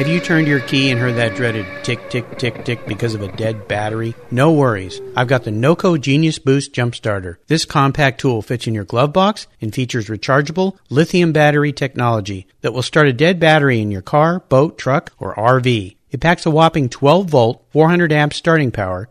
Have you turned your key and heard that dreaded tick, tick, tick, tick because of a dead battery? No worries. I've got the NOCO Genius Boost Jump Starter. This compact tool fits in your glove box and features rechargeable lithium battery technology that will start a dead battery in your car, boat, truck, or RV. It packs a whopping 12 volt, 400 amp starting power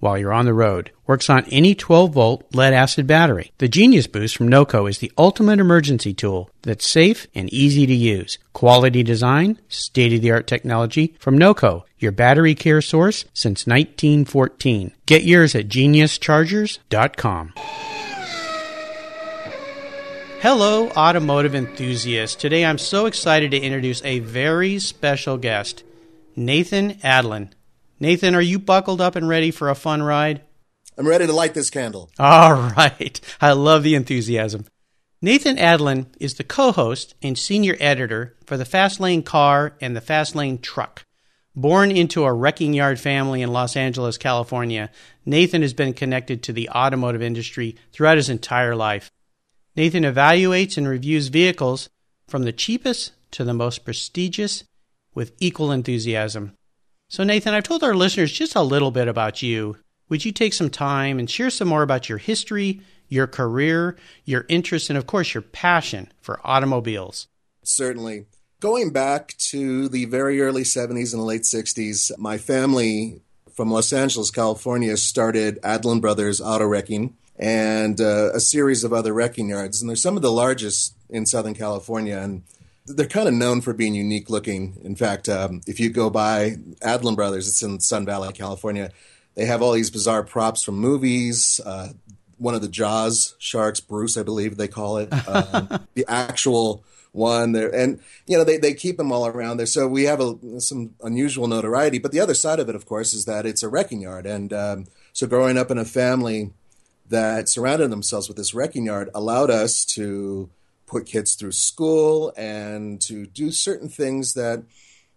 while you're on the road. Works on any 12 volt lead acid battery. The Genius Boost from NOCO is the ultimate emergency tool that's safe and easy to use. Quality design, state of the art technology from NOCO, your battery care source since 1914. Get yours at geniuschargers.com. Hello, automotive enthusiasts. Today I'm so excited to introduce a very special guest, Nathan Adlen. Nathan, are you buckled up and ready for a fun ride? I'm ready to light this candle. All right. I love the enthusiasm. Nathan Adlen is the co host and senior editor for the Fast Lane Car and the Fast Lane Truck. Born into a wrecking yard family in Los Angeles, California, Nathan has been connected to the automotive industry throughout his entire life. Nathan evaluates and reviews vehicles from the cheapest to the most prestigious with equal enthusiasm. So, Nathan, I've told our listeners just a little bit about you. Would you take some time and share some more about your history, your career, your interests, and of course, your passion for automobiles? Certainly. Going back to the very early 70s and late 60s, my family from Los Angeles, California started Adlen Brothers Auto Wrecking and uh, a series of other wrecking yards. And they're some of the largest in Southern California. And they're kind of known for being unique looking. In fact, um, if you go by Adlen Brothers, it's in Sun Valley, California. They have all these bizarre props from movies. Uh, one of the Jaws sharks, Bruce, I believe they call it, um, the actual one there, and you know they they keep them all around there. So we have a, some unusual notoriety. But the other side of it, of course, is that it's a wrecking yard, and um, so growing up in a family that surrounded themselves with this wrecking yard allowed us to put kids through school and to do certain things that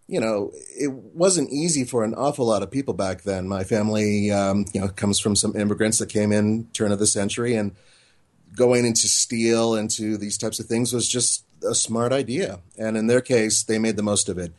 you know it wasn't easy for an awful lot of people back then. My family um, you know comes from some immigrants that came in turn of the century and going into steel into these types of things was just a smart idea. And in their case they made the most of it.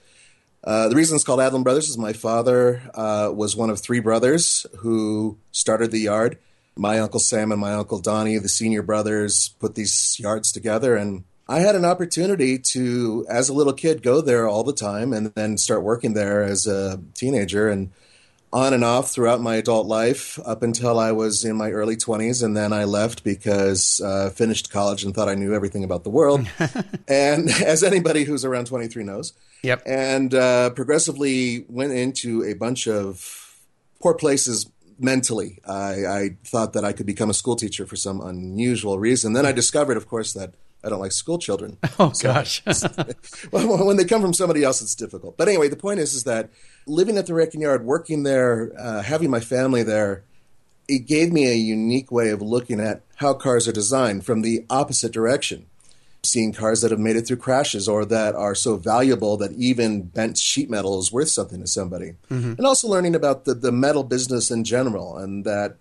Uh, the reason it's called Adlen Brothers is my father uh, was one of three brothers who started the yard my uncle Sam and my uncle Donnie, the senior brothers, put these yards together. And I had an opportunity to, as a little kid, go there all the time and then start working there as a teenager and on and off throughout my adult life up until I was in my early 20s. And then I left because I uh, finished college and thought I knew everything about the world. and as anybody who's around 23 knows. Yep. And uh, progressively went into a bunch of poor places mentally. I, I, thought that I could become a school teacher for some unusual reason. Then I discovered, of course, that I don't like school children. Oh so, gosh! when they come from somebody else, it's difficult. But anyway, the point is, is that living at the wrecking yard, working there, uh, having my family there, it gave me a unique way of looking at how cars are designed from the opposite direction seeing cars that have made it through crashes or that are so valuable that even bent sheet metal is worth something to somebody. Mm-hmm. And also learning about the, the metal business in general and that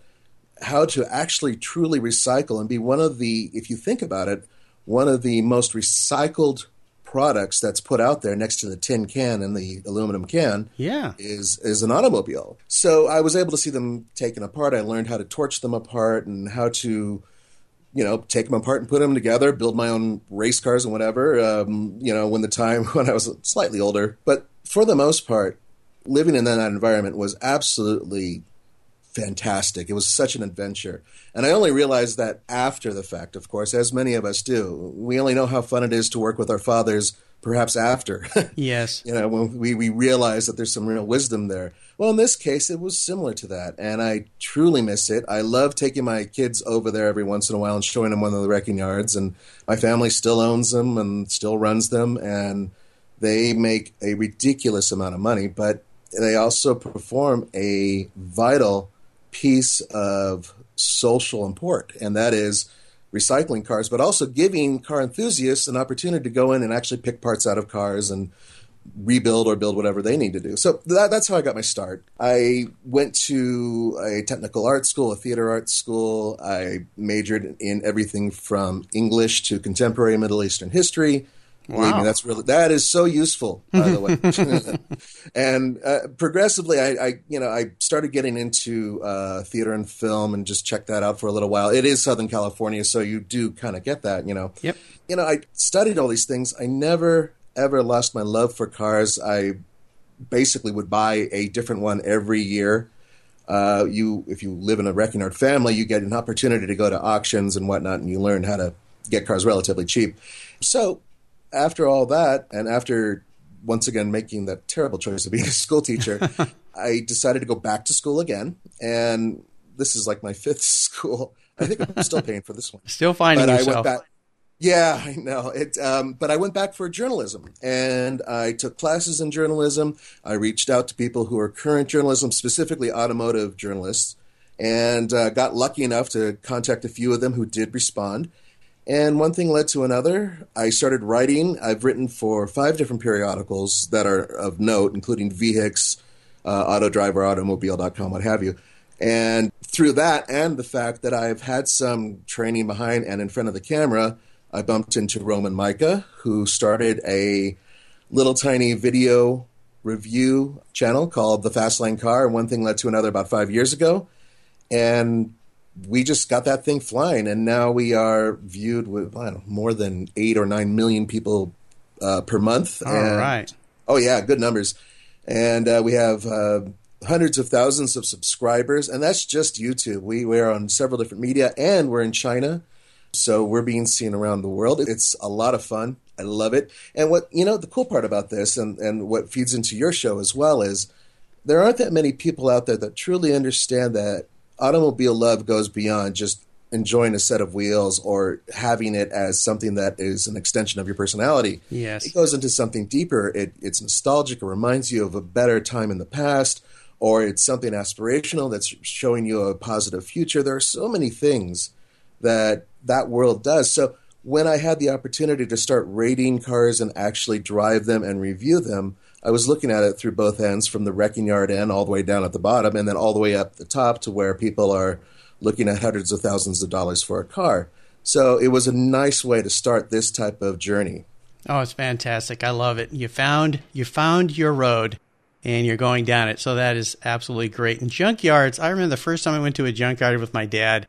how to actually truly recycle and be one of the, if you think about it, one of the most recycled products that's put out there next to the tin can and the aluminum can yeah. is is an automobile. So I was able to see them taken apart. I learned how to torch them apart and how to you know, take them apart and put them together, build my own race cars and whatever. Um, you know, when the time when I was slightly older, but for the most part, living in that environment was absolutely fantastic. It was such an adventure. And I only realized that after the fact, of course, as many of us do. We only know how fun it is to work with our fathers perhaps after. yes. you know, when we, we realize that there's some real wisdom there. Well, in this case, it was similar to that. And I truly miss it. I love taking my kids over there every once in a while and showing them one of the wrecking yards. And my family still owns them and still runs them. And they make a ridiculous amount of money, but they also perform a vital piece of social import, and that is recycling cars, but also giving car enthusiasts an opportunity to go in and actually pick parts out of cars and rebuild or build whatever they need to do. So that, that's how I got my start. I went to a technical art school, a theater art school. I majored in everything from English to contemporary Middle Eastern history. Wow. Believe me, that's really that is so useful, by the way. and uh, progressively, I, I, you know I started getting into uh, theater and film, and just checked that out for a little while. It is Southern California, so you do kind of get that, you know. Yep. You know, I studied all these things. I never ever lost my love for cars. I basically would buy a different one every year. Uh, you, if you live in a wrecking yard family, you get an opportunity to go to auctions and whatnot, and you learn how to get cars relatively cheap. So after all that, and after once again making that terrible choice of being a school teacher, I decided to go back to school again. And this is like my fifth school. I think I'm still paying for this one. Still finding but yourself. I went back, yeah, I know it. Um, but I went back for journalism, and I took classes in journalism. I reached out to people who are current journalism, specifically automotive journalists, and uh, got lucky enough to contact a few of them who did respond. And one thing led to another. I started writing. I've written for five different periodicals that are of note, including Vehix, uh, AutoDriver, Automobile.com, what have you. And through that, and the fact that I've had some training behind and in front of the camera, I bumped into Roman Mica, who started a little tiny video review channel called The Fast Lane Car. And one thing led to another about five years ago. And we just got that thing flying, and now we are viewed with know, more than eight or nine million people uh, per month. All and, right. Oh yeah, good numbers, and uh, we have uh, hundreds of thousands of subscribers, and that's just YouTube. We we're on several different media, and we're in China, so we're being seen around the world. It's a lot of fun. I love it. And what you know, the cool part about this, and and what feeds into your show as well, is there aren't that many people out there that truly understand that automobile love goes beyond just enjoying a set of wheels or having it as something that is an extension of your personality. Yes. It goes into something deeper. It, it's nostalgic. It reminds you of a better time in the past, or it's something aspirational that's showing you a positive future. There are so many things that that world does. So when I had the opportunity to start rating cars and actually drive them and review them, I was looking at it through both ends, from the wrecking yard end all the way down at the bottom, and then all the way up the top to where people are looking at hundreds of thousands of dollars for a car. So it was a nice way to start this type of journey. Oh, it's fantastic! I love it. You found you found your road, and you're going down it. So that is absolutely great. And junkyards, I remember the first time I went to a junkyard with my dad.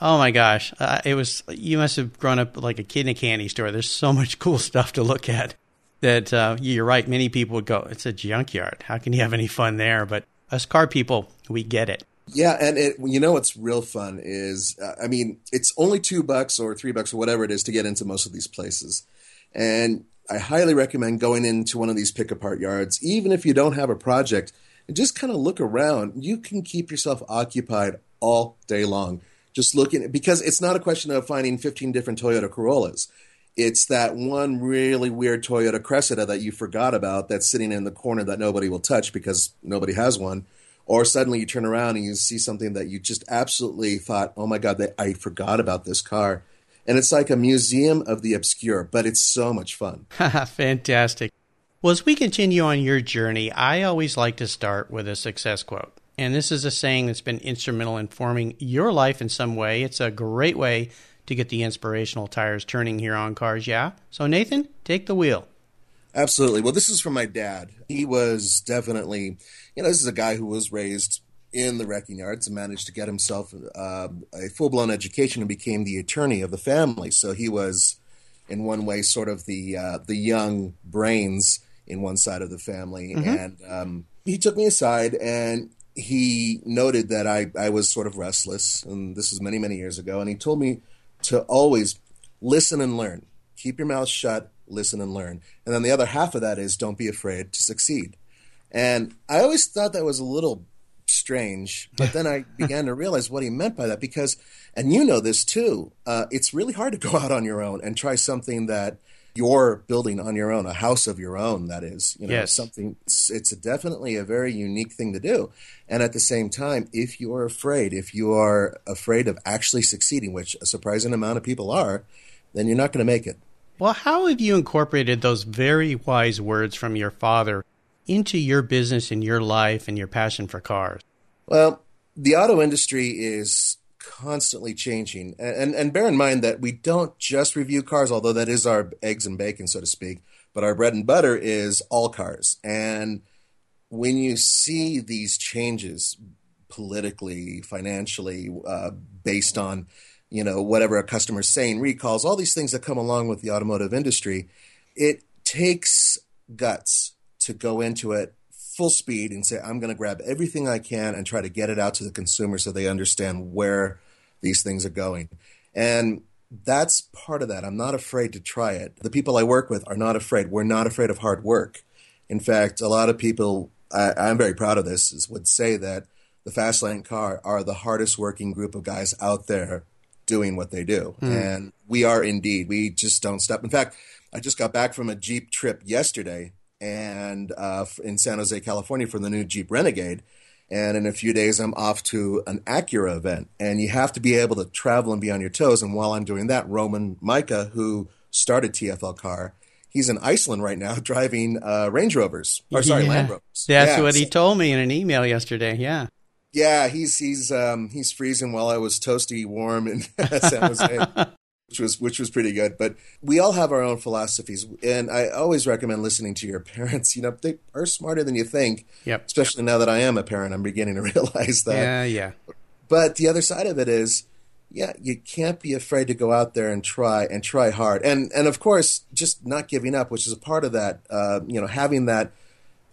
Oh my gosh, uh, it was you must have grown up like a kid in a candy store. There's so much cool stuff to look at that uh, you're right. Many people would go, "It's a junkyard. How can you have any fun there?" But us car people, we get it. Yeah, and it, you know what's real fun is, uh, I mean, it's only two bucks or three bucks or whatever it is to get into most of these places, and I highly recommend going into one of these pick apart yards, even if you don't have a project, and just kind of look around. You can keep yourself occupied all day long, just looking because it's not a question of finding 15 different Toyota Corollas it's that one really weird Toyota Cressida that you forgot about that's sitting in the corner that nobody will touch because nobody has one. Or suddenly you turn around and you see something that you just absolutely thought, oh my God, that I forgot about this car. And it's like a museum of the obscure, but it's so much fun. Fantastic. Well, as we continue on your journey, I always like to start with a success quote. And this is a saying that's been instrumental in forming your life in some way. It's a great way to get the inspirational tires turning here on Cars Yeah. So, Nathan, take the wheel. Absolutely. Well, this is from my dad. He was definitely, you know, this is a guy who was raised in the wrecking yards and managed to get himself uh, a full blown education and became the attorney of the family. So he was, in one way, sort of the uh, the young brains in one side of the family. Mm-hmm. And um, he took me aside and he noted that I, I was sort of restless, and this was many, many years ago, and he told me to always listen and learn. Keep your mouth shut, listen and learn. And then the other half of that is don't be afraid to succeed. And I always thought that was a little strange, but then I began to realize what he meant by that because, and you know this too, uh, it's really hard to go out on your own and try something that you're building on your own, a house of your own, that is, you know, Yes. something, it's, it's a definitely a very unique thing to do. And at the same time, if you are afraid, if you are afraid of actually succeeding, which a surprising amount of people are, then you're not going to make it. Well, how have you incorporated those very wise words from your father into your business and your life and your passion for cars? Well, the auto industry is constantly changing. And, and, and bear in mind that we don't just review cars, although that is our eggs and bacon, so to speak, but our bread and butter is all cars. And when you see these changes politically, financially, uh, based on you know whatever a customer's saying, recalls, all these things that come along with the automotive industry, it takes guts to go into it full speed and say, I'm going to grab everything I can and try to get it out to the consumer so they understand where these things are going. And that's part of that. I'm not afraid to try it. The people I work with are not afraid. We're not afraid of hard work. In fact, a lot of people, I, I'm very proud of this, is, would say that the Fastlane car are the hardest working group of guys out there doing what they do. Hmm. And we are indeed. We just don't stop. In fact, I just got back from a Jeep trip yesterday and uh, in San Jose, California, for the new Jeep Renegade. And in a few days, I'm off to an Acura event. And you have to be able to travel and be on your toes. And while I'm doing that, Roman Mica, who started TFL Car, he's in Iceland right now driving uh, Range Rovers. Or sorry, Yeah. Land Rovers. That's Yeah, what he told me in an email yesterday. Yeah. yeah, he's he's um, he's freezing while I was toasty warm in San Jose, which was which was pretty good. But we all have our own philosophies, and I always recommend listening to your parents. You know, they are smarter than you think. Yep. Especially now that I am a parent, I'm beginning to realize that. Yeah, yeah. But the other side of it is, yeah, you can't be afraid to go out there and try and try hard, and and of course, just not giving up, which is a part of that. Uh, you know, having that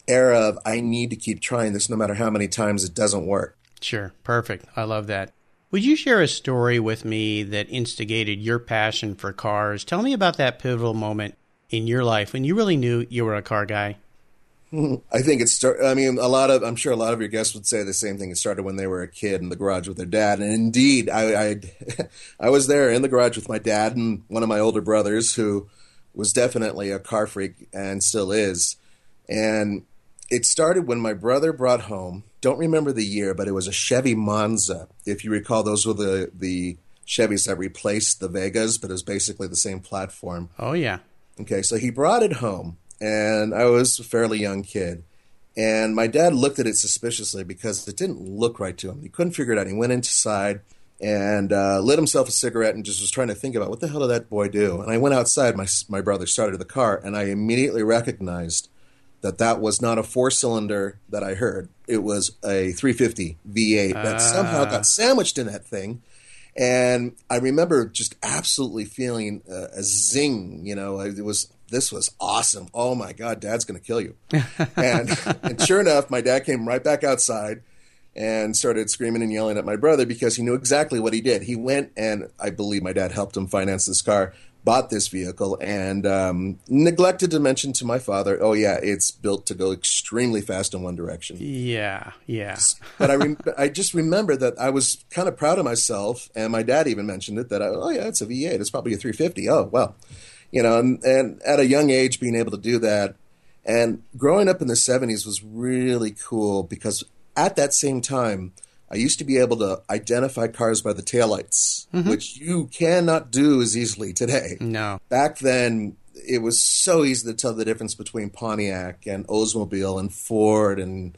era of I need to keep trying this, no matter how many times it doesn't work. Sure. Perfect. I love that. Would you share a story with me that instigated your passion for cars? Tell me about that pivotal moment in your life when you really knew you were a car guy. Hmm. I think it start. I mean, a lot of. I'm sure a lot of your guests would say the same thing. It started when they were a kid in the garage with their dad, and indeed, I, I, I was there in the garage with my dad and one of my older brothers, who was definitely a car freak and still is. And it started when my brother brought home. Don't remember the year, but it was a Chevy Monza. If you recall, those were the the Chevys that replaced the Vegas, but it was basically the same platform. Oh, yeah. Okay, so he brought it home, and I was a fairly young kid. And my dad looked at it suspiciously because it didn't look right to him. He couldn't figure it out. He went inside and uh, lit himself a cigarette and just was trying to think about what the hell did that boy do. And I went outside. My my brother started the car, and I immediately recognized that that was not a four cylinder that I heard. It was a 350 V8 that somehow got ah. sandwiched in that thing. And I remember just absolutely feeling a, a zing. You know, it was this was awesome. Oh my God, Dad's going to kill you. and, and sure enough, my dad came right back outside and started screaming and yelling at my brother because he knew exactly what he did. He went and I believe my dad helped him finance this car, bought this vehicle, and um, neglected to mention to my father, "Oh yeah, it's built to go extremely fast in one direction." Yeah, yeah. but I rem- I just remember that I was kind of proud of myself, and my dad even mentioned it that I, oh yeah, it's a V8, it's probably a 350. Oh well, you know, and, and at a young age being able to do that, and growing up in the 70s was really cool because at that same time. I used to be able to identify cars by the taillights, mm-hmm. which you cannot do as easily today No. back then it was so easy to tell the difference between Pontiac and Oldsmobile and Ford and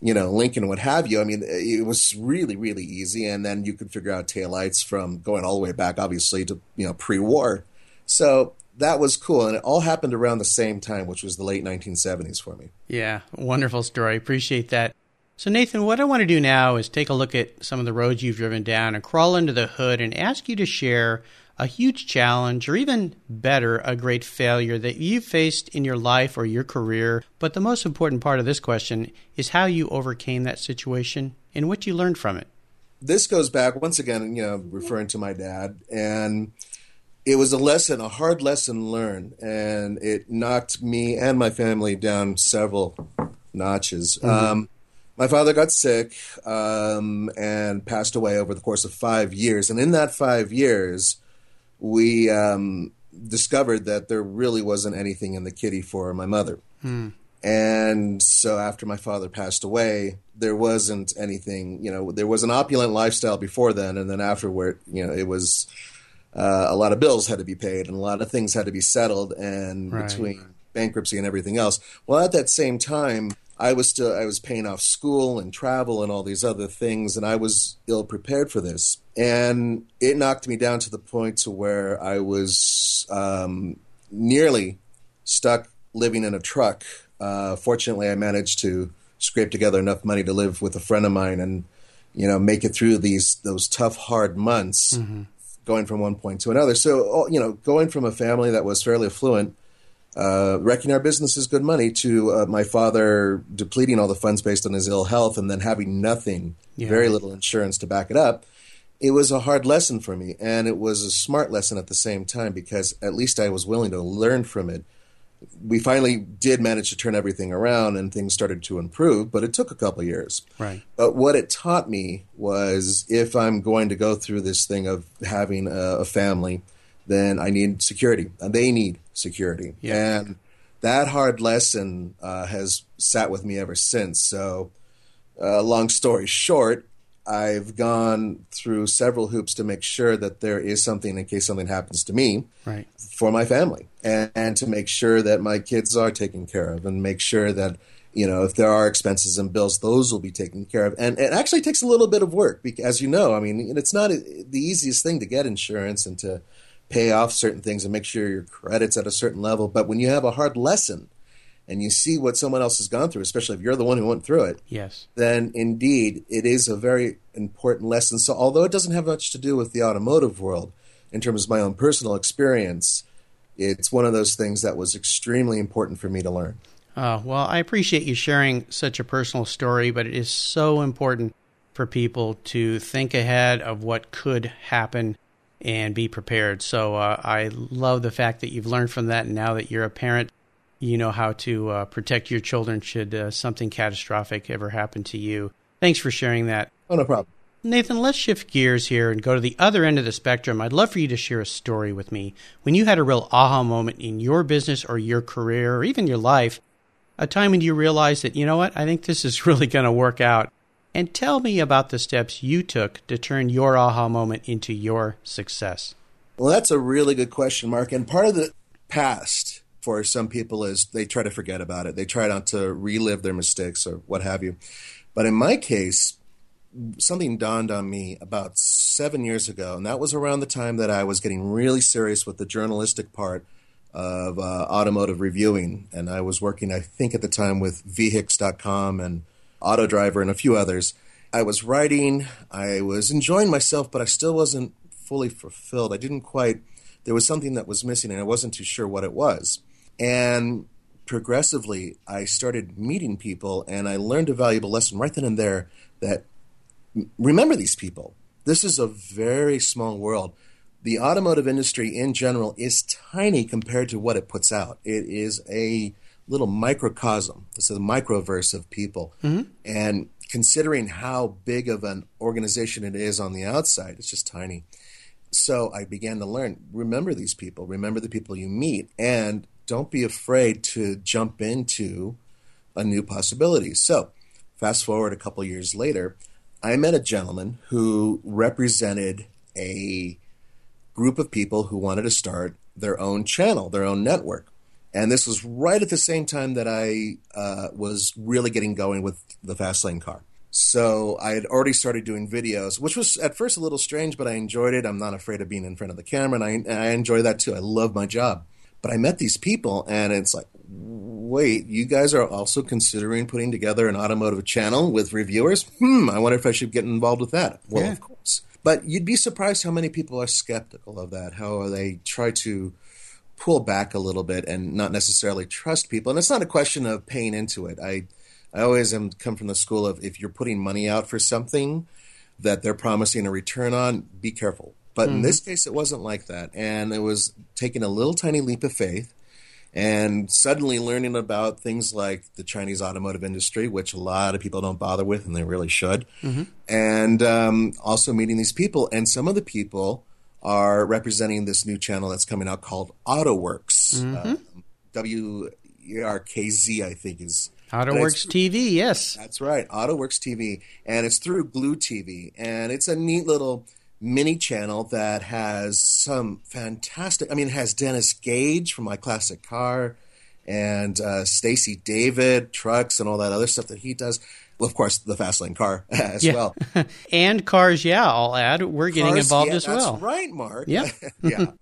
you know Lincoln what have you. I mean, it was really really easy, and then you could figure out taillights from going all the way back, obviously to you know pre-war. So that was cool, and it all happened around the same time, which was the late 1970s for me. Yeah, wonderful story. Appreciate that. So, Nathan, what I want to do now is take a look at some of the roads you've driven down and crawl under the hood and ask you to share a huge challenge, or even better, a great failure that you faced in your life or your career. But the most important part of this question is how you overcame that situation and what you learned from it. This goes back once again, you know, referring to my dad, and it was a lesson, a hard lesson learned, and it knocked me and my family down several notches. Mm-hmm. Um, my father got sick um, and passed away over the course of five years, and in that five years, we um, discovered that there really wasn't anything in the kitty for my mother. Hmm. And so after my father passed away, there wasn't anything, you know, there was an opulent lifestyle before then. And then afterward, you know, it was uh, a lot of bills had to be paid and a lot of things had to be settled. And right. between bankruptcy and everything else. Well, at that same time, I was still I was paying off school and travel and all these other things, and I was ill prepared for this, and it knocked me down to the point to where I was um, nearly stuck living in a truck. Uh, fortunately, I managed to scrape together enough money to live with a friend of mine, and you know make it through these those tough, hard months. Mm-hmm. Going from one point to another, so you know, going from a family that was fairly affluent uh, wrecking our business is good money to uh, my father depleting all the funds based on his ill health and then having nothing, yeah. very little insurance to back it up. It was a hard lesson for me, and it was a smart lesson at the same time because at least I was willing to learn from it. We finally did manage to turn everything around, and things started to improve, but it took a couple years. Right. But what it taught me was if I'm going to go through this thing of having a, a family, then I need security. They need security. Yeah. And that hard lesson uh, has sat with me ever since. So, uh, long story short, I've gone through several hoops to make sure that there is something in case something happens to me right. for my family and, and to make sure that my kids are taken care of and make sure that you know if there are expenses and bills those will be taken care of and it actually takes a little bit of work because as you know i mean it's not the easiest thing to get insurance and to pay off certain things and make sure your credit's at a certain level. But when you have a hard lesson and you see what someone else has gone through, especially if you're the one who went through it, yes, then indeed it is a very important lesson. So although it doesn't have much to do with the automotive world in terms of my own personal experience, it's one of those things that was extremely important for me to learn. Uh, well, I appreciate you sharing such a personal story, but it is so important for people to think ahead of what could happen and be prepared. So uh, I love the fact that you've learned from that, and now that you're a parent, you know how to uh, protect your children should uh, something catastrophic ever happen to you. Thanks for sharing that. Oh, no problem. Nathan, let's shift gears here and go to the other end of the spectrum. I'd love for you to share a story with me when you had a real aha moment in your business or your career or even your life, a time when you realized that, you know what, I think this is really going to work out and tell me about the steps you took to turn your aha moment into your success. Well, that's a really good question, Mark. And part of the past for some people is they try to forget about it. They try not to relive their mistakes or what have you. But in my case, something dawned on me about seven years ago, and that was around the time that I was getting really serious with the journalistic part of uh, automotive reviewing. And I was working, I think, at the time with vehix.com and Auto Driver, and a few others. I was writing, I was enjoying myself, but I still wasn't fully fulfilled. I didn't quite, there was something that was missing, and I wasn't too sure what it was. And progressively, I started meeting people, and I learned a valuable lesson right then and there that remember these people. This is a very small world. The automotive industry in general is tiny compared to what it puts out. It is a little microcosm. This is a microverse of people. Mm-hmm. And considering how big of an organization it is on the outside, it's just tiny. So I began to learn remember these people, remember the people you meet, and don't be afraid to jump into a new possibility. So, fast forward a couple years later, I met a gentleman who represented a group of people who wanted to start their own channel, their own network. And this was right at the same time that I uh, was really getting going with the Fastlane car. So I had already started doing videos, which was at first a little strange, but I enjoyed it. I'm not afraid of being in front of the camera, and I, I enjoy that too. I love my job. But I met these people, and it's like, wait, you guys are also considering putting together an automotive channel with reviewers? Hmm, I wonder if I should get involved with that. Well, yeah. of course. But you'd be surprised how many people are skeptical of that, how they try to pull back a little bit and not necessarily trust people. And it's not a question of paying into it. I I always am come from the school of if you're putting money out for something that they're promising a return on, be careful. But mm-hmm. in this case, it wasn't like that, and it was taking a little tiny leap of faith and suddenly learning about things like the Chinese automotive industry, which a lot of people don't bother with, and they really should, mm-hmm. and um, also meeting these people. And some of the people are representing this new channel that's coming out called AutoWerkz. Mm-hmm. Uh, w E R K Z, I think is AutoWerkz TV. Yes, that's right, AutoWerkz TV, and it's through Glewed TV, and it's a neat little mini channel that has some fantastic. I mean, it has Dennis Gage from My Classic Car and uh, Stacey David trucks and all that other stuff that he does. Well, of course, the Fastlane car as yeah. well, and cars. Yeah, I'll add. We're getting cars, involved yeah, as well. right, Mark. Yeah, yeah.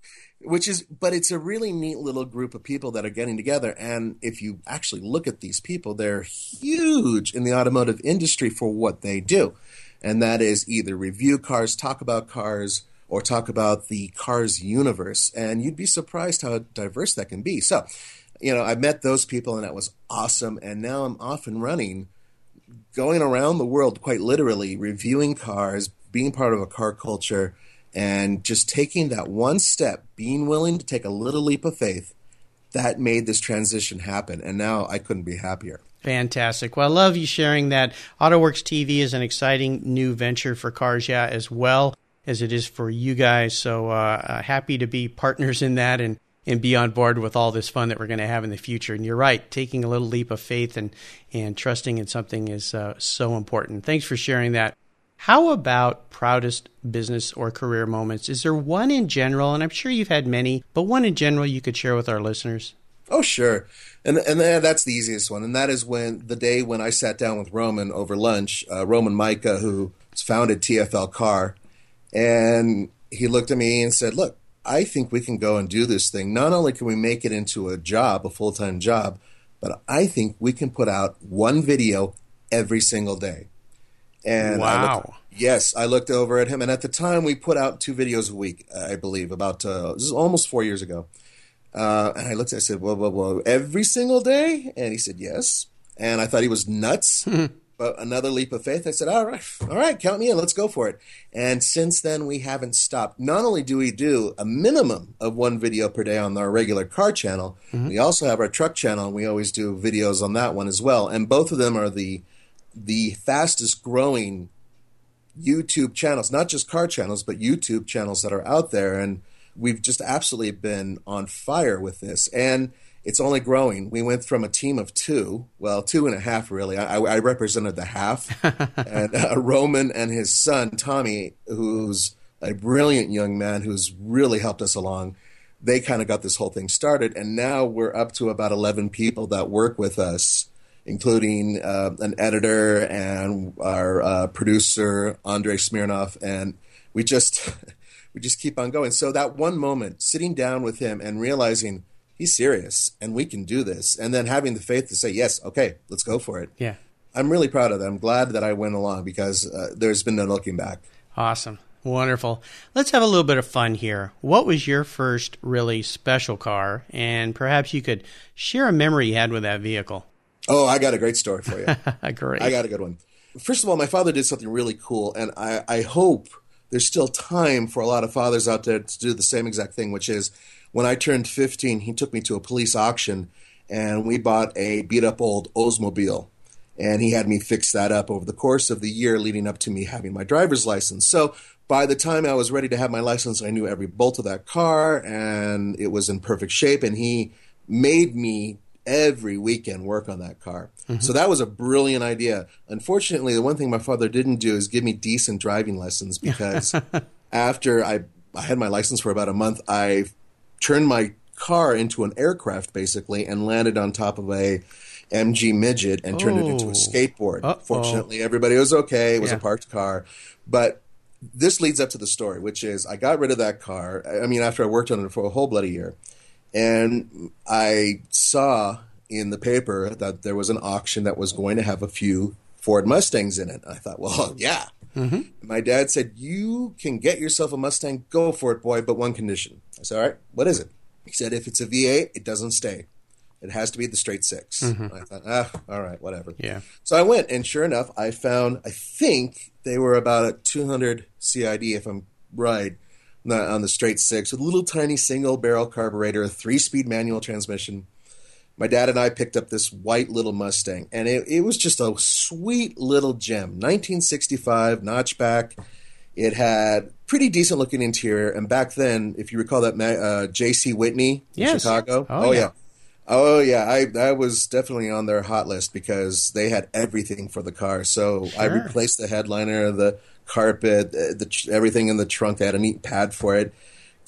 Which is, but it's a really neat little group of people that are getting together. And if you actually look at these people, they're huge in the automotive industry for what they do and that is either review cars, talk about cars, or talk about the cars universe. And you'd be surprised how diverse that can be. So, you know, I met those people and that was awesome. And now I'm off and running, going around the world quite literally, reviewing cars, being part of a car culture, and just taking that one step, being willing to take a little leap of faith. That made this transition happen. And now I couldn't be happier. Fantastic. Well, I love you sharing that. AutoWerkz TV is an exciting new venture for Cars Yeah as well as it is for you guys. So uh, uh, happy to be partners in that and, and be on board with all this fun that we're going to have in the future. And you're right, taking a little leap of faith and, and trusting in something is uh, so important. Thanks for sharing that. How about proudest business or career moments? Is there one in general, and I'm sure you've had many, but one in general you could share with our listeners? Oh, sure. And and that's the easiest one, and that is when the day when I sat down with Roman over lunch, uh, Roman Mica, who founded TFL Car, and he looked at me and said, "Look, I think we can go and do this thing. Not only can we make it into a job, a full time job, but I think we can put out one video every single day." And wow. I looked, yes, I looked over at him, and at the time we put out two videos a week, I believe, about uh, this is almost four years ago. Uh, and I looked at I said, whoa, whoa, whoa, every single day? And he said, yes. And I thought he was nuts. but another leap of faith, I said, all right, all right, count me in. Let's go for it. And since then, we haven't stopped. Not only do we do a minimum of one video per day on our regular car channel, mm-hmm. we also have our truck channel, and we always do videos on that one as well. And both of them are the the fastest growing YouTube channels, not just car channels, but YouTube channels that are out there. And we've just absolutely been on fire with this. And it's only growing. We went from a team of two, well, two and a half, really. I, I represented the half. and uh, Roman and his son, Tommy, who's a brilliant young man who's really helped us along, they kind of got this whole thing started. And now we're up to about 11 people that work with us, including uh, an editor and our uh, producer, Andrei Smirnov. And we just. we just keep on going. So that one moment, sitting down with him and realizing he's serious and we can do this, and then having the faith to say, yes, okay, let's go for it. Yeah. I'm really proud of that. I'm glad that I went along because uh, there's been no looking back. Awesome. Wonderful. Let's have a little bit of fun here. What was your first really special car? And perhaps you could share a memory you had with that vehicle. Oh, I got a great story for you. great. I got a good one. First of all, my father did something really cool, and I, I hope there's still time for a lot of fathers out there to do the same exact thing, which is when I turned 15, he took me to a police auction and we bought a beat up old Oldsmobile. And he had me fix that up over the course of the year leading up to me having my driver's license. So by the time I was ready to have my license, I knew every bolt of that car and it was in perfect shape. And he made me every weekend work on that car. Mm-hmm. So that was a brilliant idea. Unfortunately, the one thing my father didn't do is give me decent driving lessons because after I, I had my license for about a month, I turned my car into an aircraft basically and landed on top of a MG midget and turned oh. it into a oh. skateboard. Uh-oh. Fortunately, everybody was okay. It was yeah. a parked car. But this leads up to the story, which is I got rid of that car. I mean, after I worked on it for a whole bloody year. And I saw in the paper that there was an auction that was going to have a few Ford Mustangs in it. I thought, well, yeah. My dad said, You can get yourself a Mustang, go for it, boy, but one condition. I said, All right, what is it? He said, If it's a V8, it doesn't stay. It has to be the straight 6 I thought, ah, all right, whatever. Yeah. So I went, and sure enough, I found, I think they were about a 200 CID, if I'm right, on the- on the straight six, with a little tiny single barrel carburetor, a three speed manual transmission. My dad and I picked up this white little Mustang, and it, it was just a sweet little gem. 1965 notchback. It had pretty decent looking interior, and back then, if you recall that uh, J.C. Whitney in Yes. Chicago, Oh, yeah. Oh yeah, I that was definitely on their hot list because they had everything for the car. So I replaced the headliner, the carpet, the, the everything in the trunk. They had a neat pad for it.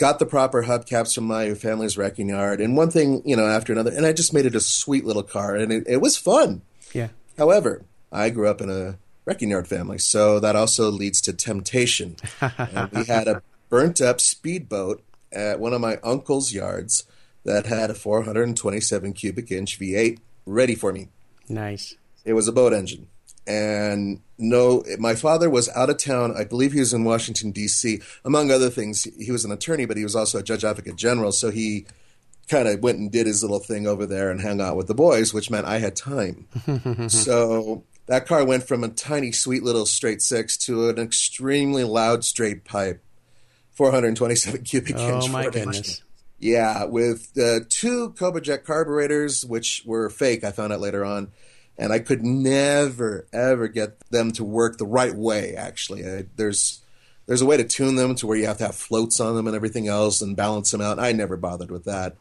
Got the proper hubcaps from my family's wrecking yard, and one thing you know after another, and I just made it a sweet little car, and it, it was fun. Yeah. However, I grew up in a wrecking yard family, so that also leads to temptation. and we had a burnt up speedboat at one of my uncle's yards that had a 427 cubic inch V8 ready for me. Nice. It was a boat engine. And no, my father was out of town. I believe he was in Washington, D.C. Among other things, he was an attorney, but he was also a judge advocate general. So he kind of went and did his little thing over there and hung out with the boys, which meant I had time. so that car went from a tiny, sweet little straight six to an extremely loud straight pipe, 427 cubic Oh inch. my Ford engine. Yeah, with uh, two Cobra Jet carburetors, which were fake, I found out later on. And I could never, ever get them to work the right way, actually. I, there's there's a way to tune them to where you have to have floats on them and everything else and balance them out. I never bothered with that.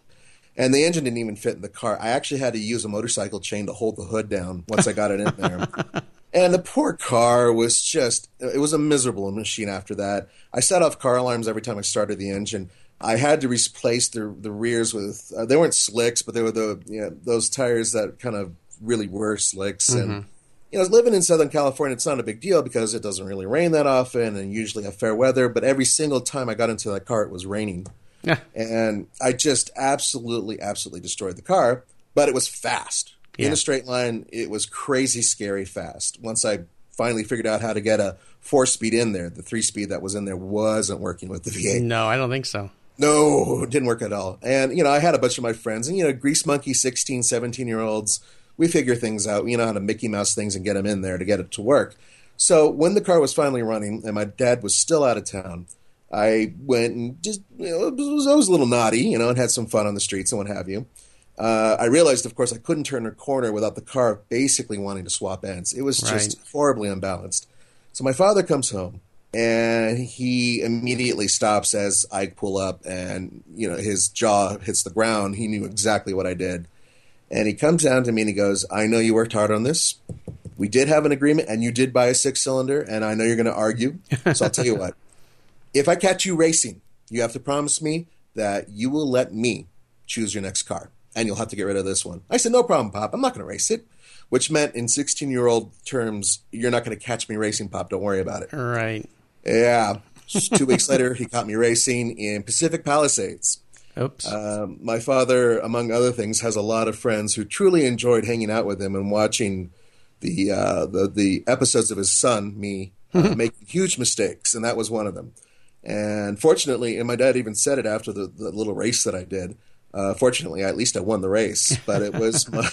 And the engine didn't even fit in the car. I actually had to use a motorcycle chain to hold the hood down once I got it in there. And the poor car was just, it was a miserable machine after that. I set off car alarms every time I started the engine. I had to replace the, the rears with, uh, they weren't slicks, but they were the, you know, those tires that kind of really were slicks. And, mm-hmm. you know, living in Southern California, it's not a big deal because it doesn't really rain that often and usually have fair weather. But every single time I got into that car, it was raining. Yeah. And I just absolutely, absolutely destroyed the car, but it was fast. In a straight line, it was crazy, scary fast. Once I finally figured out how to get a four speed in there, the three speed that was in there wasn't working with the V8. No, I don't think so. No, it didn't work at all. And, you know, I had a bunch of my friends, and, you know, grease monkey 16, 17 year olds, we figure things out. We know how to Mickey Mouse things and get them in there to get it to work. So when the car was finally running and my dad was still out of town, I went and just, you know, was, I was a little naughty, you know, and had some fun on the streets and what have you. Uh, I realized, of course, I couldn't turn a corner without the car basically wanting to swap ends. It was just Right. horribly unbalanced. So my father comes home and he immediately stops as I pull up and you know his jaw hits the ground. He knew exactly what I did. And he comes down to me and he goes, "I know you worked hard on this. We did have an agreement and you did buy a 6-cylinder and I know you're going to argue. So I'll tell you what. If I catch you racing, you have to promise me that you will let me choose your next car and you'll have to get rid of this one." I said, "No problem, Pop. I'm not going to race it." Which meant in 16-year-old terms, you're not going to catch me racing, Pop. Don't worry about it. Right. Yeah. Two weeks later, he caught me racing in Pacific Palisades. Oops. Um, my father, among other things, has a lot of friends who truly enjoyed hanging out with him and watching the uh, the, the episodes of his son, me, uh, making huge mistakes, and that was one of them. And fortunately, and my dad even said it after the, the little race that I did. Uh, fortunately, at least I won the race, but it was my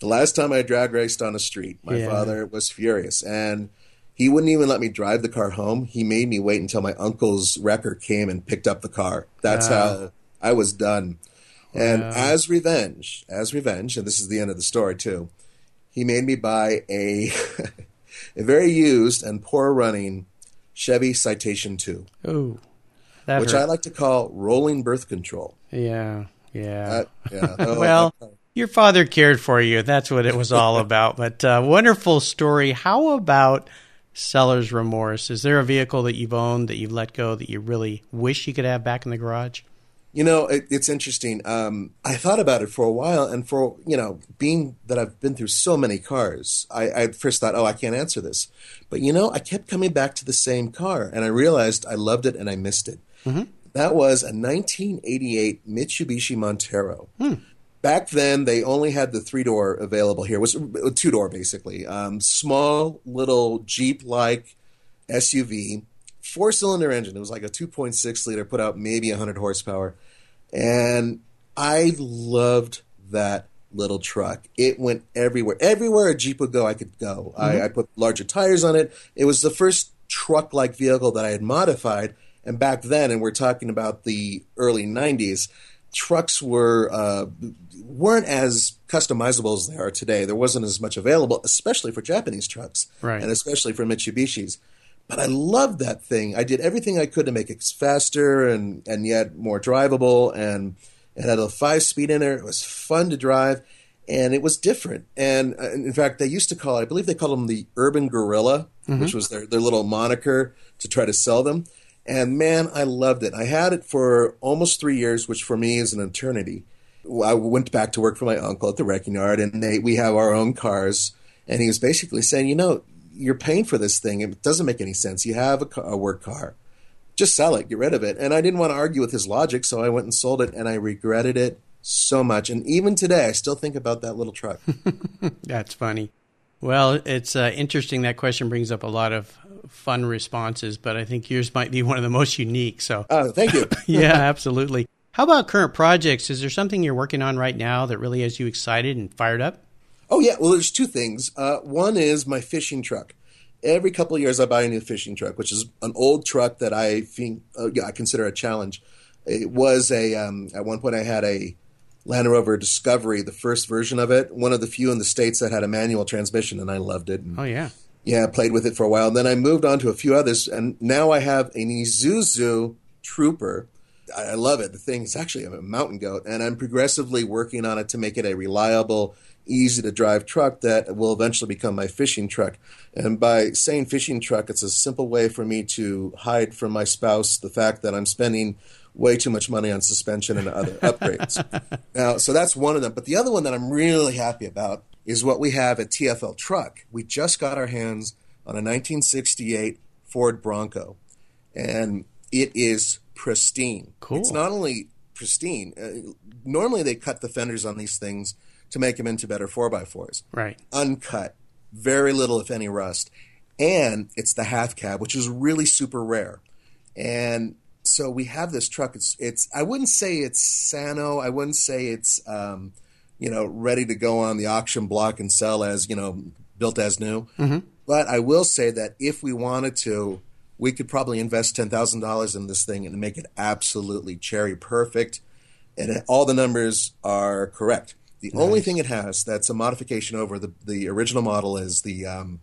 the last time I drag raced on a street. My Yeah. father was furious, and he wouldn't even let me drive the car home. He made me wait until my uncle's wrecker came and picked up the car. That's how I was done. And as revenge, as revenge, and this is the end of the story too, he made me buy a a very used and poor running Chevy Citation 2, Ooh. Which I like to call rolling birth control. Yeah. Yeah. Uh, yeah. Oh, well, uh, your father cared for you. That's what it was all about. But uh, wonderful story. How about seller's remorse? Is there a vehicle that you've owned that you've let go that you really wish you could have back in the garage? You know, it, it's interesting. Um, I thought about it for a while, and for you know, being that I've been through so many cars, I, I at first thought, "Oh, I can't answer this," but you know, I kept coming back to the same car, and I realized I loved it and I missed it. That was a 1988 Mitsubishi Montero. back then they only had the three door available here. It was two door basically, um, small little Jeep like SUV, four cylinder engine. It was like a 2.6 liter, put out maybe 100 horsepower, and I loved that little truck. It went everywhere. Everywhere a Jeep would go, I could go. Mm-hmm. I, I put larger tires on it. It was the first truck like vehicle that I had modified. And back then, and we're talking about the early 90s, trucks were uh, weren't as customizable as they are today. There wasn't as much available, especially for Japanese trucks, right. and especially for Mitsubishis. But I loved that thing. I did everything I could to make it faster and and yet more drivable, and it had a five speed in there. It was fun to drive, and it was different. And uh, in fact, they used to call it, I believe they called them the Urban Gorilla, mm-hmm. which was their their little moniker to try to sell them. And man, I loved it. I had it for almost three years, which for me is an eternity. I went back to work for my uncle at the wrecking yard, and they, we have our own cars. And he was basically saying, you know, you're paying for this thing. It doesn't make any sense. You have a, car, a work car. Just sell it, get rid of it. And I didn't want to argue with his logic, so I went and sold it, and I regretted it so much. And even today, I still think about that little truck. That's funny. Well, it's uh, interesting. That question brings up a lot of fun responses, but I think yours might be one of the most unique. So, oh, thank you. yeah, absolutely. How about current projects? Is there something you're working on right now that really has you excited and fired up? Oh yeah, well, there's two things. Uh, one is my fishing truck. Every couple of years, I buy a new fishing truck, which is an old truck that I think uh, yeah, I consider a challenge. It was a um, at one point I had a Land Rover Discovery, the first version of it, one of the few in the states that had a manual transmission, and I loved it. And, oh yeah, yeah, played with it for a while. And then I moved on to a few others, and now I have an Isuzu Trooper. I love it. The thing is actually a mountain goat, and I'm progressively working on it to make it a reliable, easy to drive truck that will eventually become my fishing truck. And by saying fishing truck, it's a simple way for me to hide from my spouse the fact that I'm spending way too much money on suspension and other upgrades. Now, so that's one of them. But the other one that I'm really happy about is what we have at TFL Truck. We just got our hands on a 1968 Ford Bronco, and it is pristine. Cool. It's not only pristine. Uh, normally, they cut the fenders on these things to make them into better 4x4s. Right. Uncut. Very little, if any, rust. And it's the half cab, which is really super rare. And so we have this truck. It's it's I wouldn't say it's Sano. I wouldn't say it's um, you know ready to go on the auction block and sell as you know built as new. Mm-hmm. But I will say that if we wanted to, we could probably invest ten thousand dollars in this thing and make it absolutely cherry perfect, and all the numbers are correct. The nice. only thing it has that's a modification over the the original model is the um,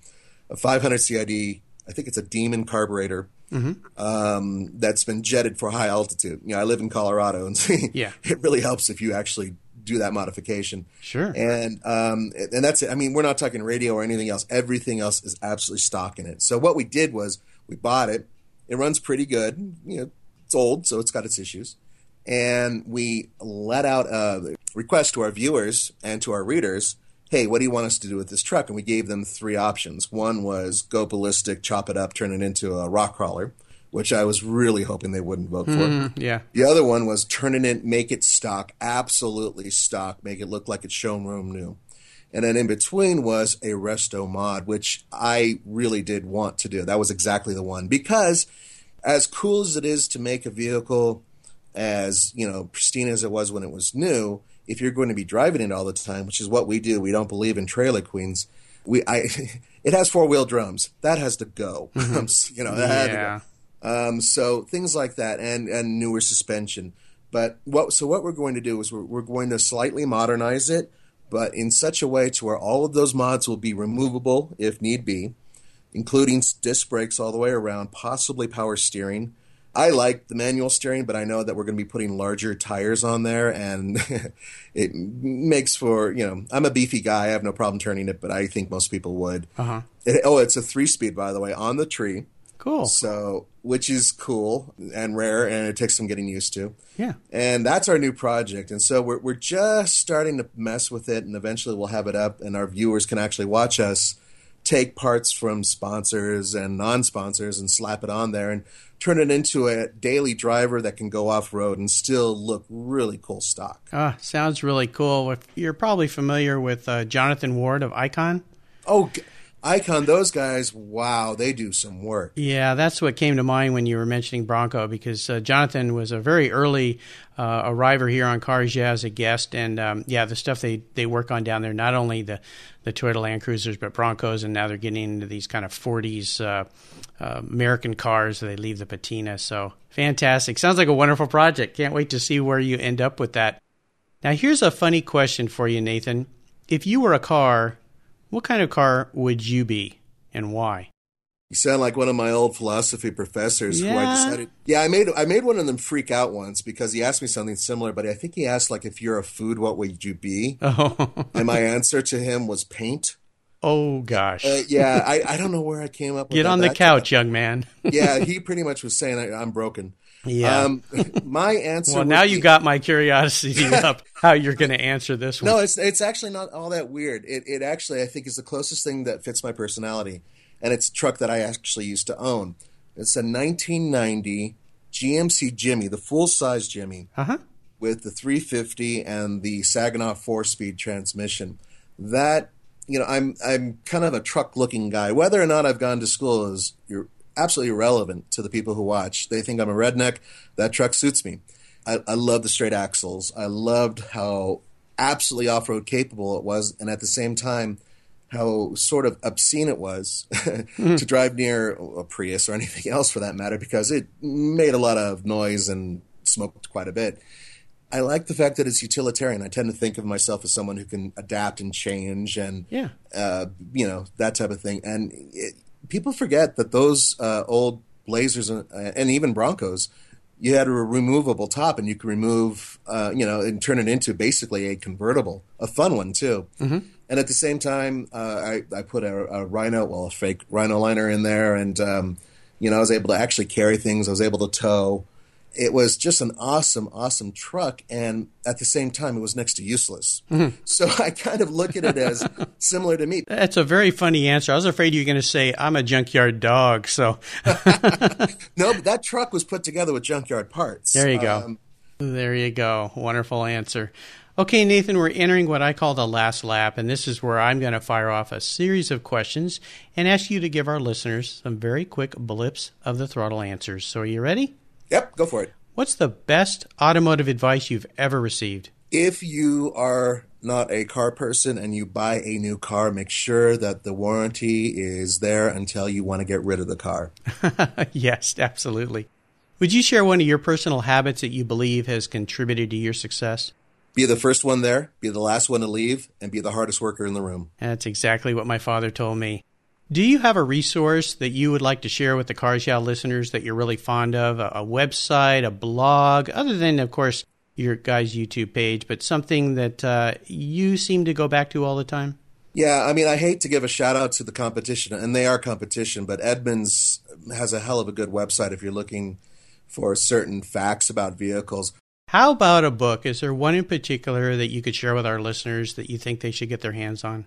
500 CID. I think it's a Demon carburetor Mm-hmm. Um, that's been jetted for high altitude. You know, I live in Colorado, and yeah. it really helps if you actually do that modification. Sure. And um, and that's it. I mean, we're not talking radio or anything else. Everything else is absolutely stock in it. So what we did was we bought it. It runs pretty good. You know, it's old, so it's got its issues. And we let out a request to our viewers and to our readers hey, what do you want us to do with this truck? And we gave them three options. One was go ballistic, chop it up, turn it into a rock crawler, which I was really hoping they wouldn't vote for. Mm, yeah. The other one was turn it in, make it stock, absolutely stock, make it look like it's showroom new. And then in between was a resto mod, which I really did want to do. That was exactly the one because as cool as it is to make a vehicle as, you know, pristine as it was when it was new, if you're going to be driving it all the time, which is what we do, we don't believe in trailer queens. We, I, it has four wheel drums. That has to go. Mm-hmm. you know, yeah. Um, so things like that, and and newer suspension. But what so what we're going to do is we're, we're going to slightly modernize it, but in such a way to where all of those mods will be removable if need be, including disc brakes all the way around, possibly power steering. I like the manual steering, but I know that we're going to be putting larger tires on there, and it makes for you know. I'm a beefy guy; I have no problem turning it, but I think most people would. Uh-huh. It, oh, it's a three speed, by the way, on the tree. Cool. So, which is cool and rare, and it takes some getting used to. Yeah. And that's our new project, and so we're we're just starting to mess with it, and eventually we'll have it up, and our viewers can actually watch us take parts from sponsors and non-sponsors and slap it on there and turn it into a daily driver that can go off road and still look really cool stock. Ah, sounds really cool. You're probably familiar with uh, Jonathan Ward of Icon. Oh, Icon, those guys, wow, they do some work. Yeah, that's what came to mind when you were mentioning Bronco because uh, Jonathan was a very early uh, arriver here on Cars as a guest, and um, yeah, the stuff they, they work on down there, not only the the Toyota Land Cruisers, but Broncos, and now they're getting into these kind of 40s uh, uh, American cars. They leave the patina, so fantastic. Sounds like a wonderful project. Can't wait to see where you end up with that. Now, here's a funny question for you, Nathan. If you were a car what kind of car would you be and why? You sound like one of my old philosophy professors yeah. who I decided. Yeah, I made I made one of them freak out once because he asked me something similar, but I think he asked like, "If you're a food, what would you be?" Oh. and my answer to him was paint. Oh gosh. Uh, yeah, I, I don't know where I came up. with Get on the couch, young man. yeah, he pretty much was saying I, am broken. Yeah. Um, my answer. well, now be, you got my curiosity up how you're going to answer this one. No, it's it's actually not all that weird. It it actually I think is the closest thing that fits my personality, and it's a truck that I actually used to own. It's a 1990 GMC Jimmy, the full size Jimmy, uh-huh. with the 350 and the Saginaw four speed transmission. That you know, I'm I'm kind of a truck looking guy. Whether or not I've gone to school is you're absolutely irrelevant to the people who watch. They think I'm a redneck. That truck suits me. I, I love the straight axles. I loved how absolutely off road capable it was, and at the same time, how sort of obscene it was mm-hmm. to drive near a Prius or anything else for that matter, because it made a lot of noise and smoked quite a bit. I like the fact that it's utilitarian. I tend to think of myself as someone who can adapt and change and, yeah. uh, you know, that type of thing. And it, people forget that those uh, old Blazers and, and, even Broncos, you had a removable top, and you could remove, uh, you know, and turn it into basically a convertible, a fun one too. Mm-hmm. And at the same time, uh, I, I put a, a, Rhino, well, a fake Rhino liner in there, and um, you know, I was able to actually carry things. I was able to tow it was just an awesome, awesome truck, and at the same time, it was next to useless. Mm-hmm. So I kind of look at it as similar to me. That's a very funny answer. I was afraid you were going to say I'm a junkyard dog. So no, but that truck was put together with junkyard parts. There you go. Um, there you go. Wonderful answer. Okay, Nathan, we're entering what I call the last lap, and this is where I'm going to fire off a series of questions and ask you to give our listeners some very quick blips of the throttle answers. So, are you ready? Yep, go for it. What's the best automotive advice you've ever received? If you are not a car person and you buy a new car, make sure that the warranty is there until you want to get rid of the car. yes, absolutely. Would you share one of your personal habits that you believe has contributed to your success? Be the first one there, be the last one to leave, and be the hardest worker in the room. That's exactly what my father told me. Do you have a resource that you would like to share with the Cars Yeah listeners that you're really fond of? A, a, website, a blog, other than, of course, your guys' YouTube page, but something that uh, you seem to go back to all the time? Yeah, I mean, I hate to give a shout out to the competition, and they are competition, but Edmunds has a hell of a good website if you're looking for certain facts about vehicles. How about a book? Is there one in particular that you could share with our listeners that you think they should get their hands on?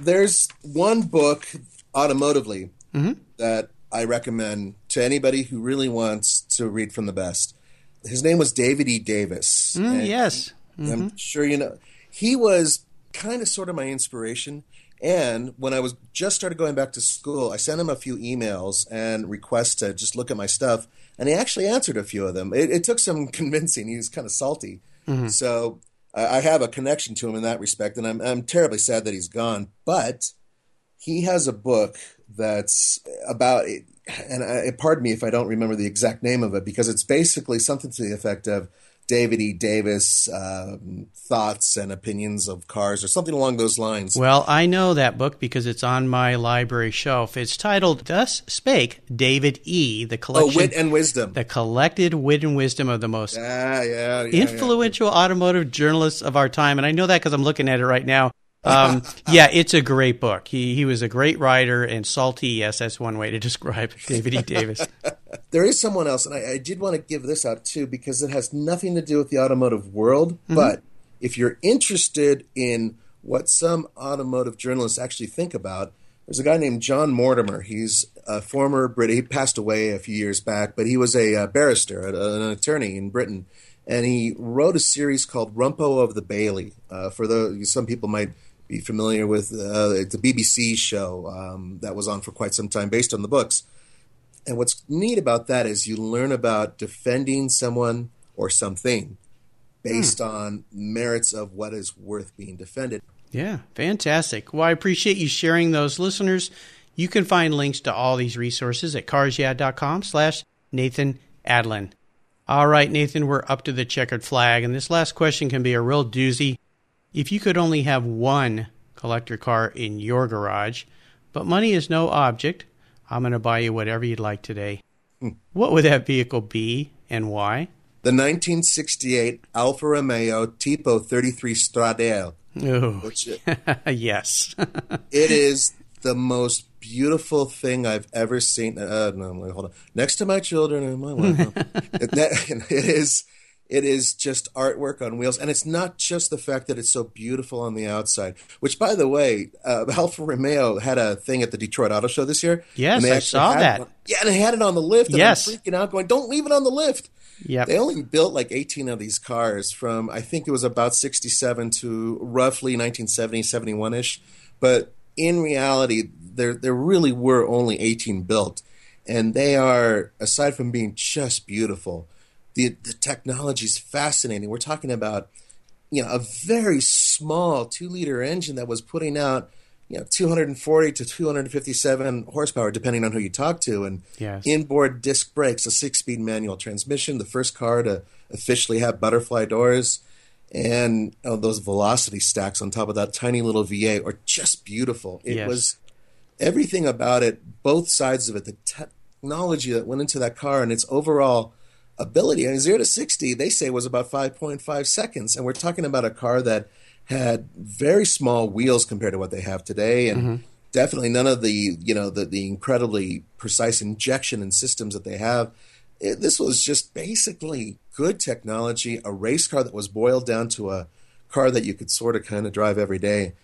There's one book automotively mm-hmm. that I recommend to anybody who really wants to read from the best. His name was David E. Davis. Mm, yes. Mm-hmm. I'm sure you know. He was kind of sort of my inspiration. And when I was just started going back to school, I sent him a few emails and requests to just look at my stuff. And he actually answered a few of them. It, it took some convincing. He was kind of salty. Mm-hmm. So I, I have a connection to him in that respect. And I'm, I'm terribly sad that he's gone. But he has a book that's about and I, pardon me if I don't remember the exact name of it because it's basically something to the effect of David E. Davis um, thoughts and opinions of cars or something along those lines. Well, I know that book because it's on my library shelf. It's titled "Thus Spake David E." The collection, oh, wit and wisdom, the collected wit and wisdom of the most yeah, yeah, yeah, influential automotive journalists of our time, and I know that because I'm looking at it right now. Um, yeah, it's a great book. He he was a great writer and salty. Yes, that's one way to describe David E. Davis. there is someone else, and I, I, did want to give this out too because it has nothing to do with the automotive world. Mm-hmm. But if you're interested in what some automotive journalists actually think about, There's a guy named John Mortimer. He's a former Brit. He passed away a few years back, but he was a, uh, barrister, an attorney in Britain, and he wrote a series called Rumpole of the Bailey. Uh, for the some people might be familiar with uh, the BBC show um, that was on for quite some time, based on the books. And what's neat about that is you learn about defending someone or something based hmm. on merits of what is worth being defended. Yeah, fantastic. Well, I appreciate you sharing those, listeners. You can find links to all these resources at carsyeah.com slash Nathan Adlen. All right, Nathan, we're up to the checkered flag, and this last question can be a real doozy. If you could only have one collector car in your garage, but money is no object, I'm going to buy you whatever you'd like today. Hmm. What would that vehicle be and why? The 1968 Alfa Romeo Tipo 33 Stradale. Oh, which, yes. it is the most beautiful thing I've ever seen. Uh, no, hold on. Next to my children and my wife. it, it is it is just artwork on wheels, and it's not just the fact that it's so beautiful on the outside. Which, by the way, uh, Alfa Romeo had a thing at the Detroit Auto Show this year. Yes, I saw that. yeah, and they had it on the lift. And yes, I'm freaking out, going, "Don't leave it on the lift." Yeah, they only built like 18 of these cars from I think it was about 67 to roughly 1970, 71 ish. But in reality, there there really were only 18 built, and they are aside from being just beautiful the the technology is fascinating. We're talking about you know a very small two liter engine that was putting out you know 240 to 257 horsepower depending on who you talk to and yes. inboard disc brakes a six speed manual transmission the first car to officially have butterfly doors and oh, those velocity stacks on top of that tiny little V8 are just beautiful it yes. was everything about it both sides of it the technology that went into that car and its overall ability. I mean, zero to 60, they say was about 5.5 seconds. And we're talking about a car that had very small wheels compared to what they have today. And mm-hmm. definitely none of the, you know, the, the incredibly precise injection and systems that they have. It, this was just basically good technology, a race car that was boiled down to a car that you could sort of kind of drive every day.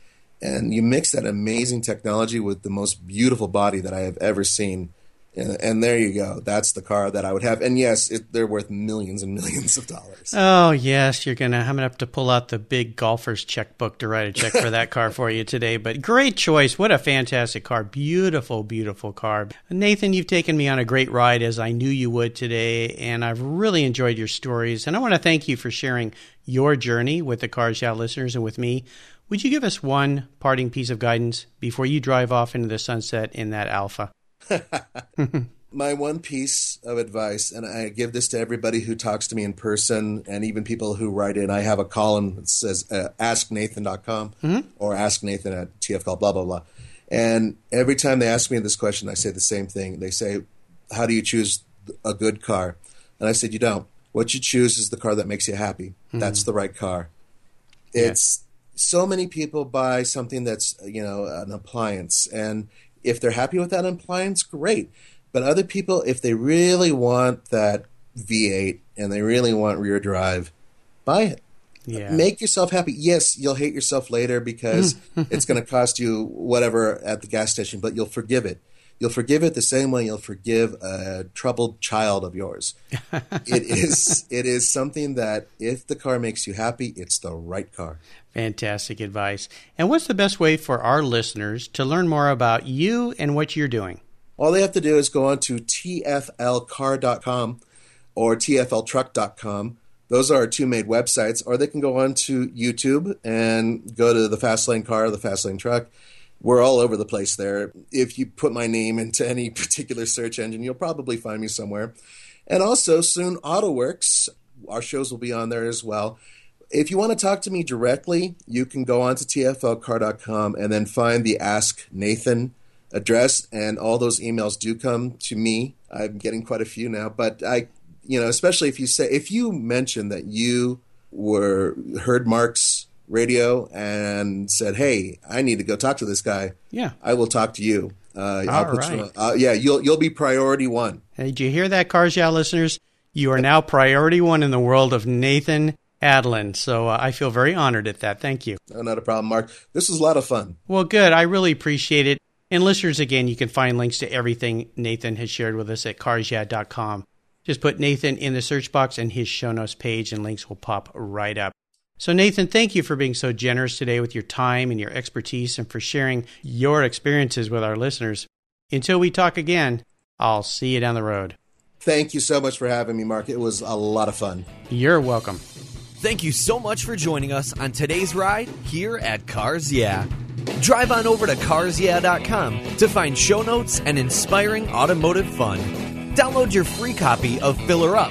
And you mix that amazing technology with the most beautiful body that I have ever seen and, and, there you go. That's the car that I would have. And yes, it, they're worth millions and millions of dollars. Oh yes, you're gonna. I'm gonna have to pull out the big golfer's checkbook to write a check for that car for you today. But great choice. What a fantastic car. Beautiful, beautiful car. Nathan, you've taken me on a great ride as I knew you would today, and I've really enjoyed your stories. And I want to thank you for sharing your journey with the Cars Yeah listeners and with me. Would you give us one parting piece of guidance before you drive off into the sunset in that Alfa? My one piece of advice, and I give this to everybody who talks to me in person and even people who write in. I have a column that says uh, asknathan.com mm-hmm. or ask Nathan at TFLcar, blah, blah, blah. And every time they ask me this question, I say the same thing. They say, How do you choose a good car? And I said, You don't. What you choose is the car that makes you happy. Mm-hmm. That's the right car. It's yeah. so many people buy something that's, you know, an appliance and if they're happy with that appliance, great. But other people, if they really want that V8 and they really want rear drive, buy it. Yeah. Make yourself happy. Yes, you'll hate yourself later because it's going to cost you whatever at the gas station, but you'll forgive it. You'll forgive it the same way you'll forgive a troubled child of yours. it is it is something that if the car makes you happy, it's the right car. Fantastic advice. And what's the best way for our listeners to learn more about you and what you're doing? All they have to do is go on to tflcar.com or tfltruck.com. Those are our two main websites. Or they can go on to YouTube and go to the Fastlane car, the Fastlane truck. We're all over the place there. If you put my name into any particular search engine, you'll probably find me somewhere. And also, soon AutoWerkz, our shows will be on there as well. If you want to talk to me directly, you can go on to tflcar.com and then find the Ask Nathan address, and all those emails do come to me. I'm getting quite a few now, but I, you know, especially if you say if you mention that you were heard Mark's radio and said, "Hey, I need to go talk to this guy." Yeah, I will talk to you. Uh, All right. You, uh, yeah, you'll you'll be priority one. Hey, did you hear that, Cars Yeah listeners? You are now priority one in the world of Nathan Adlen. So uh, I feel very honored at that. Thank you. No, not a problem, Mark. This was a lot of fun. Well, good. I really appreciate it. And listeners, again, you can find links to everything Nathan has shared with us at carsyeah.com. Just put Nathan in the search box and his show notes page, and links will pop right up. So, Nathan, thank you for being so generous today with your time and your expertise and for sharing your experiences with our listeners. Until we talk again, I'll see you down the road. Thank you so much for having me, Mark. It was a lot of fun. You're welcome. Thank you so much for joining us on today's ride here at Cars Yeah. Drive on over to carsyeah.com to find show notes and inspiring automotive fun. Download your free copy of Filler Up,